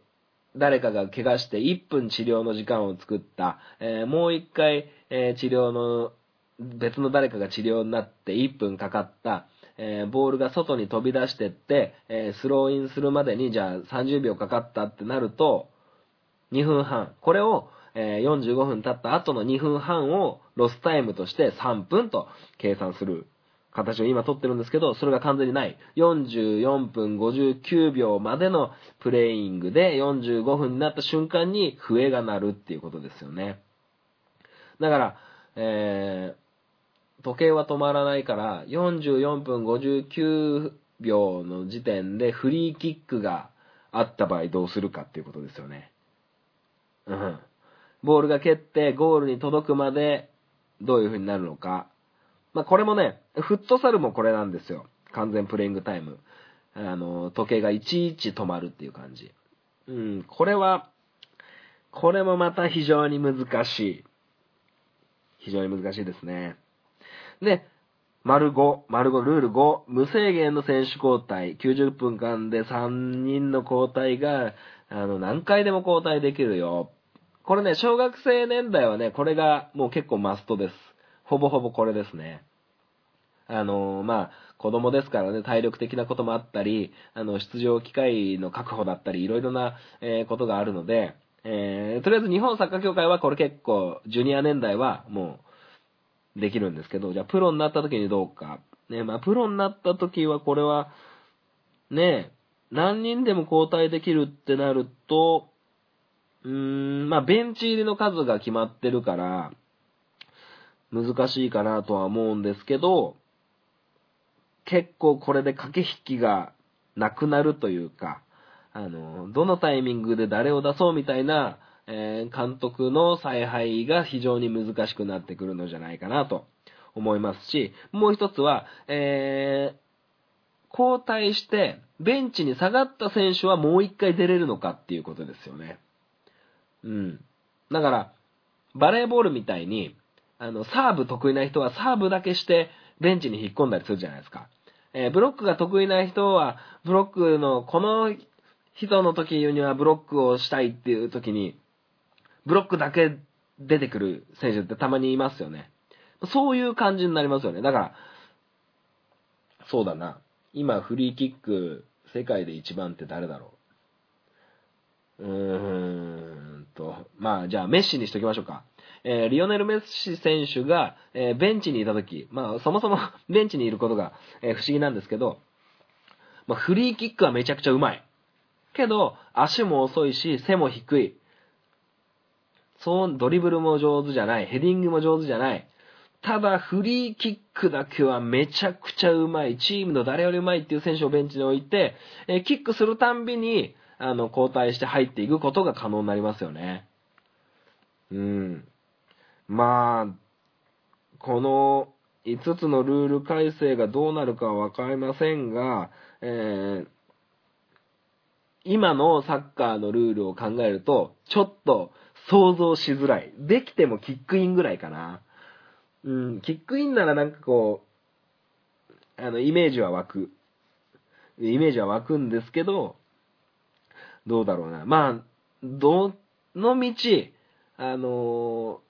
ー、誰かが怪我して1分治療の時間を作った、えーもう1回、えー治療の、別の誰かが治療になって1分かかった、えーボールが外に飛び出してって、えースローインするまでにじゃあ30秒かかったってなると、2分半。これを、えー45分経った後の2分半をロスタイムとして3分と計算する。形を今取ってるんですけど、それが完全にない。44分59秒までのプレイングで45分になった瞬間に笛が鳴るっていうことですよね。だから、えー時計は止まらないから、44分59秒の時点でフリーキックがあった場合どうするかっていうことですよね。うん。ボールが蹴ってゴールに届くまでどういう風になるのか。まあ、これもね、フットサルもこれなんですよ。完全プレイングタイム。あの、時計がいちいち止まるっていう感じ。うん、これは、これもまた非常に難しい。非常に難しいですね。で、丸5、丸5、ルール5、無制限の選手交代、90分間で3人の交代が、あの、何回でも交代できるよ。これね、小学生年代はね、これがもう結構マストです。ほぼほぼこれですね。あの、まあ、子供ですからね、体力的なこともあったり、あの、出場機会の確保だったり、いろいろな、えーことがあるので、えーとりあえず日本サッカー協会はこれ結構、ジュニア年代はもう、できるんですけど、じゃあプロになった時にどうか。ね、まあ、プロになった時はこれは、ね、何人でも交代できるってなると、うーん、まあ、ベンチ入りの数が決まってるから、難しいかなとは思うんですけど、結構これで駆け引きがなくなるというか、あの、どのタイミングで誰を出そうみたいな、えー監督の采配が非常に難しくなってくるのじゃないかなと思いますし、もう一つは、えー交代して、ベンチに下がった選手はもう一回出れるのかっていうことですよね。うん。だから、バレーボールみたいに、あの、サーブ得意な人はサーブだけして、ベンチに引っ込んだりするじゃないですか。えーブロックが得意な人は、ブロックの、この人の時にはブロックをしたいっていう時に、ブロックだけ出てくる選手ってたまにいますよね。そういう感じになりますよね。だから、そうだな。今、フリーキック、世界で一番って誰だろう。うーんと、まあ、じゃあ、メッシにしときましょうか。えーリオネル・メッシ選手が、えーベンチにいたとき、まあ、そもそも ベンチにいることが、えー不思議なんですけど、まあ、フリーキックはめちゃくちゃうまい。けど、足も遅いし、背も低い。そう、ドリブルも上手じゃない。ヘディングも上手じゃない。ただ、フリーキックだけはめちゃくちゃうまい。チームの誰よりうまいっていう選手をベンチに置いて、えキックするたんびに、あの、交代して入っていくことが可能になりますよね。うん。まあ、この5つのルール改正がどうなるかはわかりませんが、えー今のサッカーのルールを考えると、ちょっと想像しづらい。できてもキックインぐらいかな。うん、キックインならなんかこう、あの、イメージは湧く。イメージは湧くんですけど、どうだろうな。まあ、どの道、あの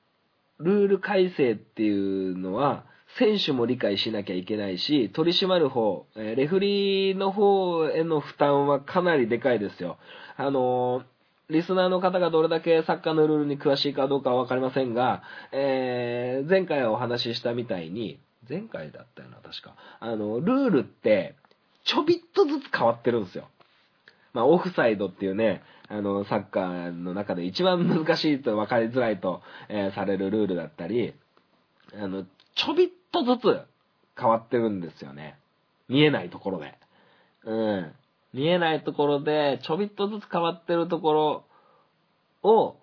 ルール改正っていうのは、選手も理解しなきゃいけないし、取り締まる方、レフリーの方への負担はかなりでかいですよ。あのリスナーの方がどれだけサッカーのルールに詳しいかどうかはわかりませんが、えー前回お話ししたみたいに、前回だったよな、確か。あの、ルールって、ちょびっとずつ変わってるんですよ。まあ、オフサイドっていうね、あの、サッカーの中で一番難しいと分かりづらいと、えーされるルールだったり、あの、ちょびっとずつ変わってるんですよね。見えないところで。うん。見えないところで、ちょびっとずつ変わってるところを、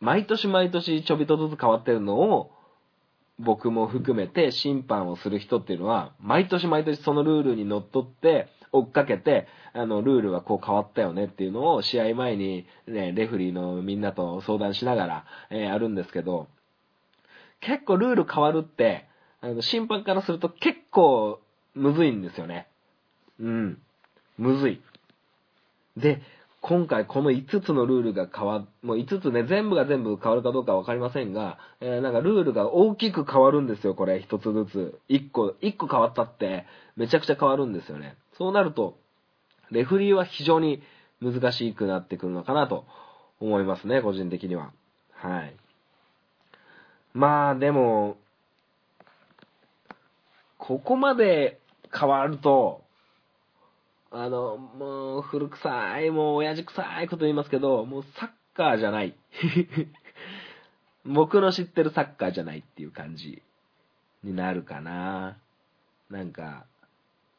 毎年毎年ちょびっとずつ変わってるのを、僕も含めて審判をする人っていうのは、毎年毎年そのルールにのっって、追っかけて、あの、ルールはこう変わったよねっていうのを試合前にね、レフリーのみんなと相談しながら、えーやるんですけど、結構ルール変わるって、あの、審判からすると結構、むずいんですよね。うん。むずい。で、今回この5つのルールが変わ、もう5つね、全部が全部変わるかどうかわかりませんが、えーなんかルールが大きく変わるんですよ、これ、1つずつ。1個、1個変わったって、めちゃくちゃ変わるんですよね。そうなると、レフリーは非常に難しくなってくるのかなと思いますね、個人的には。はい。まあ、でも、ここまで変わると、あの、もう、古臭い、もう、親父臭いこと言いますけど、もう、サッカーじゃない。僕の知ってるサッカーじゃないっていう感じになるかな。なんか、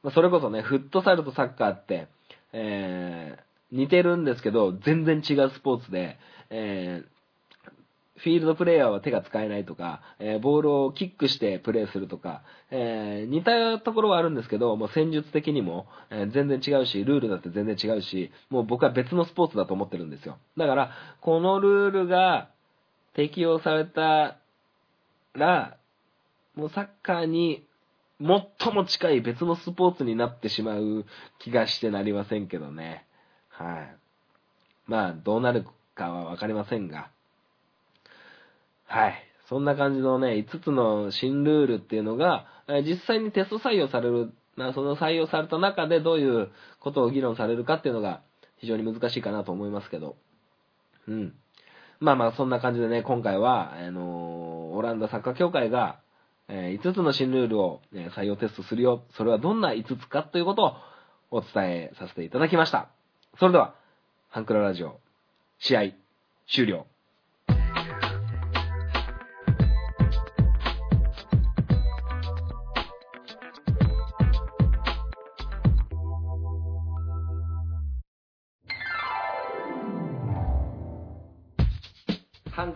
まあ、それこそね、フットサルとサッカーって、えー、似てるんですけど、全然違うスポーツで、えー、フィールドプレイヤーは手が使えないとか、えーボールをキックしてプレーするとか、えー似たところはあるんですけど、もう戦術的にも、えー全然違うし、ルールだって全然違うし、もう僕は別のスポーツだと思ってるんですよ。だから、このルールが適用されたら、もうサッカーに最も近い別のスポーツになってしまう気がしてなりませんけどね。はい。まあ、どうなるかはわかりませんが。はい。そんな感じのね、5つの新ルールっていうのが、実際にテスト採用される、その採用された中でどういうことを議論されるかっていうのが非常に難しいかなと思いますけど。うん。まあまあ、そんな感じでね、今回は、あのーオランダサッカー協会が、え5つの新ルールを、採用テストするよ。それはどんな5つかということをお伝えさせていただきました。それでは、ハンクララジオ、試合、終了。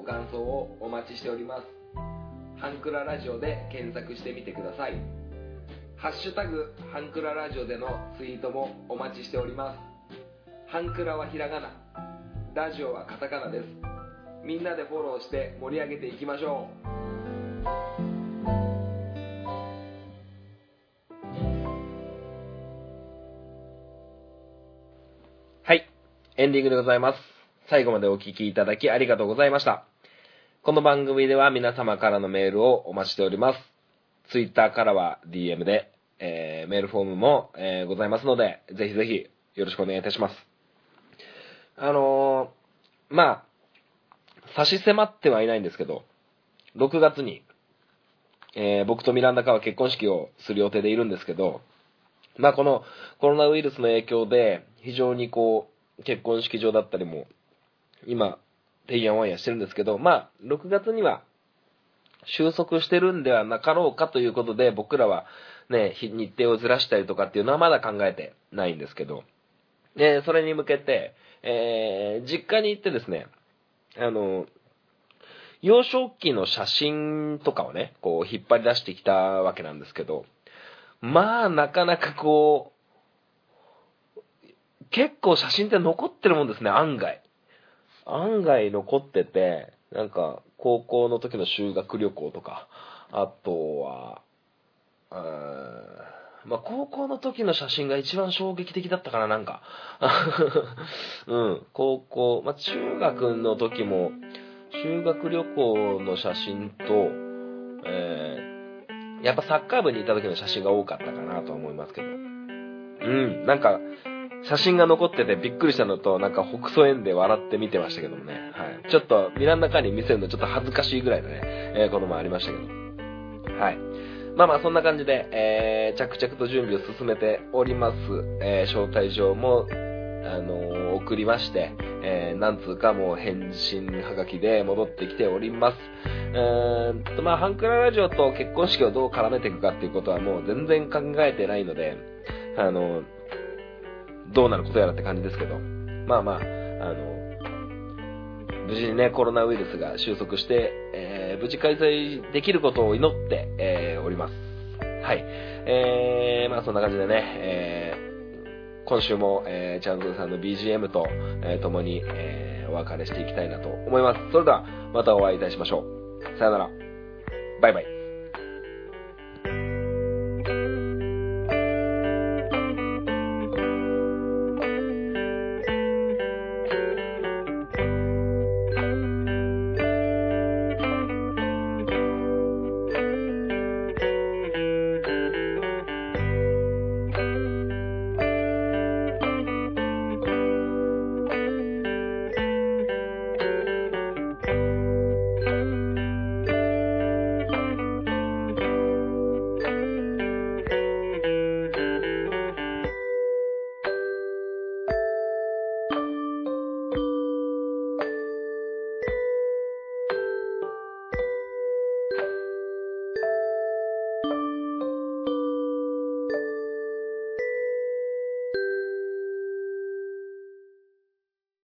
ご感想をお待ちしておりますハンクララジオで検索してみてくださいハッシュタグハンクララジオでのツイートもお待ちしておりますハンクラはひらがなラジオはカタカナですみんなでフォローして盛り上げていきましょうはい。エンディングでございます。最後までお聞きいただきありがとうございました。この番組では皆様からのメールをお待ちしております。ツイッターからは DM で、えーメールフォームも、えーございますので、ぜひぜひよろしくお願いいたします。あのーまあ、差し迫ってはいないんですけど、6月に、えー僕とミランダカは結婚式をする予定でいるんですけど、まあこのコロナウイルスの影響で非常にこう結婚式場だったりも今てんやわんやしてるんですけど、まあ6月には収束してるんではなかろうかということで僕らはね、日程をずらしたりとかっていうのはまだ考えてないんですけど、で、それに向けて、えー実家に行ってですね、あの、幼少期の写真とかをね、こう引っ張り出してきたわけなんですけど、まあ、なかなかこう、結構写真って残ってるもんですね、案外。案外残ってて、なんか、高校の時の修学旅行とか、あとは、うーんまあ、高校の時の写真が一番衝撃的だったかな、なんか。うん、高校、まあ、中学の時も、修学旅行の写真と、えーやっぱサッカー部にいた時の写真が多かったかなとは思いますけど。うん、なんか、写真が残っててびっくりしたのと、なんか北総園で笑って見てましたけどもね。はい。ちょっと、ミランダカーに見せるのちょっと恥ずかしいぐらいのね、えーこともありましたけど。はい。まあまあそんな感じで、えー、着々と準備を進めております。えー、招待状も、あの送りまして、えー、なんつうかもう返信はがきで戻ってきております。うーんと、まあ、ハンクララジオと結婚式をどう絡めていくかっていうことはもう全然考えてないので、あの、どうなることやらって感じですけど、まあまあ、あの、無事にね、コロナウイルスが収束して、えー無事開催できることを祈って、えーおります。はい。えー、まあそんな感じでね、えー今週も、えーチャンズンさんの BGM と、えー共に、えーお別れしていきたいなと思います。それでは、またお会いいたしましょう。さよなら。バイバイ。